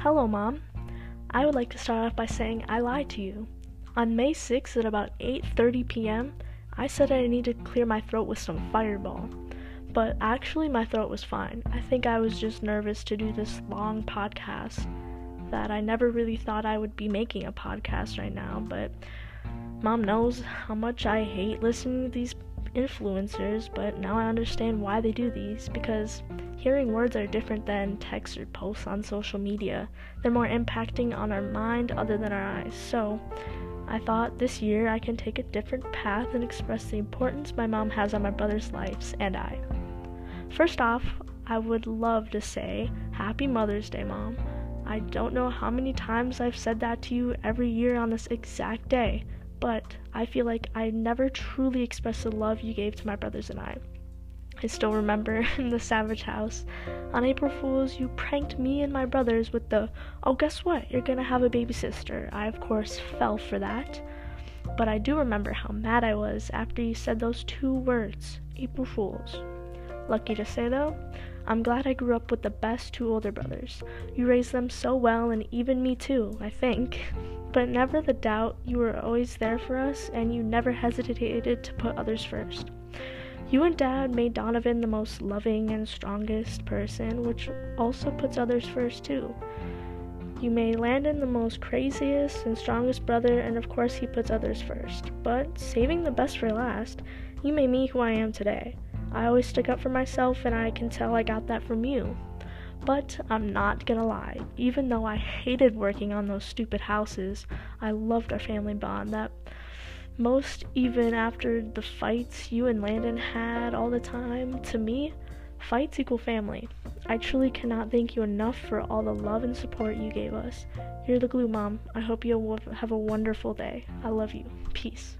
Hello, Mom. I would like to start off by saying I lied to you. On May 6th at about 8:30 p.m., I said I needed to clear my throat with some fireball. But actually my throat was fine. I think I was just nervous to do this long podcast that I never really thought I would be making a podcast right now, but Mom knows how much I hate listening to these influencers, but now I understand why they do these because hearing words are different than texts or posts on social media. They're more impacting on our mind other than our eyes. So, I thought this year I can take a different path and express the importance my mom has on my brother's lives and I. First off, I would love to say Happy Mother's Day, Mom. I don't know how many times I've said that to you every year on this exact day but I feel like I never truly expressed the love you gave to my brothers and I. I still remember in the Savage house, on April Fool's, you pranked me and my brothers with the, oh, guess what? You're gonna have a baby sister. I, of course, fell for that. But I do remember how mad I was after you said those two words, April Fool's. Lucky to say, though, I'm glad I grew up with the best two older brothers. You raised them so well, and even me too, I think. But never the doubt, you were always there for us, and you never hesitated to put others first. You and Dad made Donovan the most loving and strongest person, which also puts others first too. You made Landon the most craziest and strongest brother, and of course, he puts others first. But saving the best for last, you made me who I am today. I always stick up for myself, and I can tell I got that from you. But I'm not gonna lie, even though I hated working on those stupid houses, I loved our family bond. That most even after the fights you and Landon had all the time, to me, fights equal family. I truly cannot thank you enough for all the love and support you gave us. You're the glue, Mom. I hope you have a wonderful day. I love you. Peace.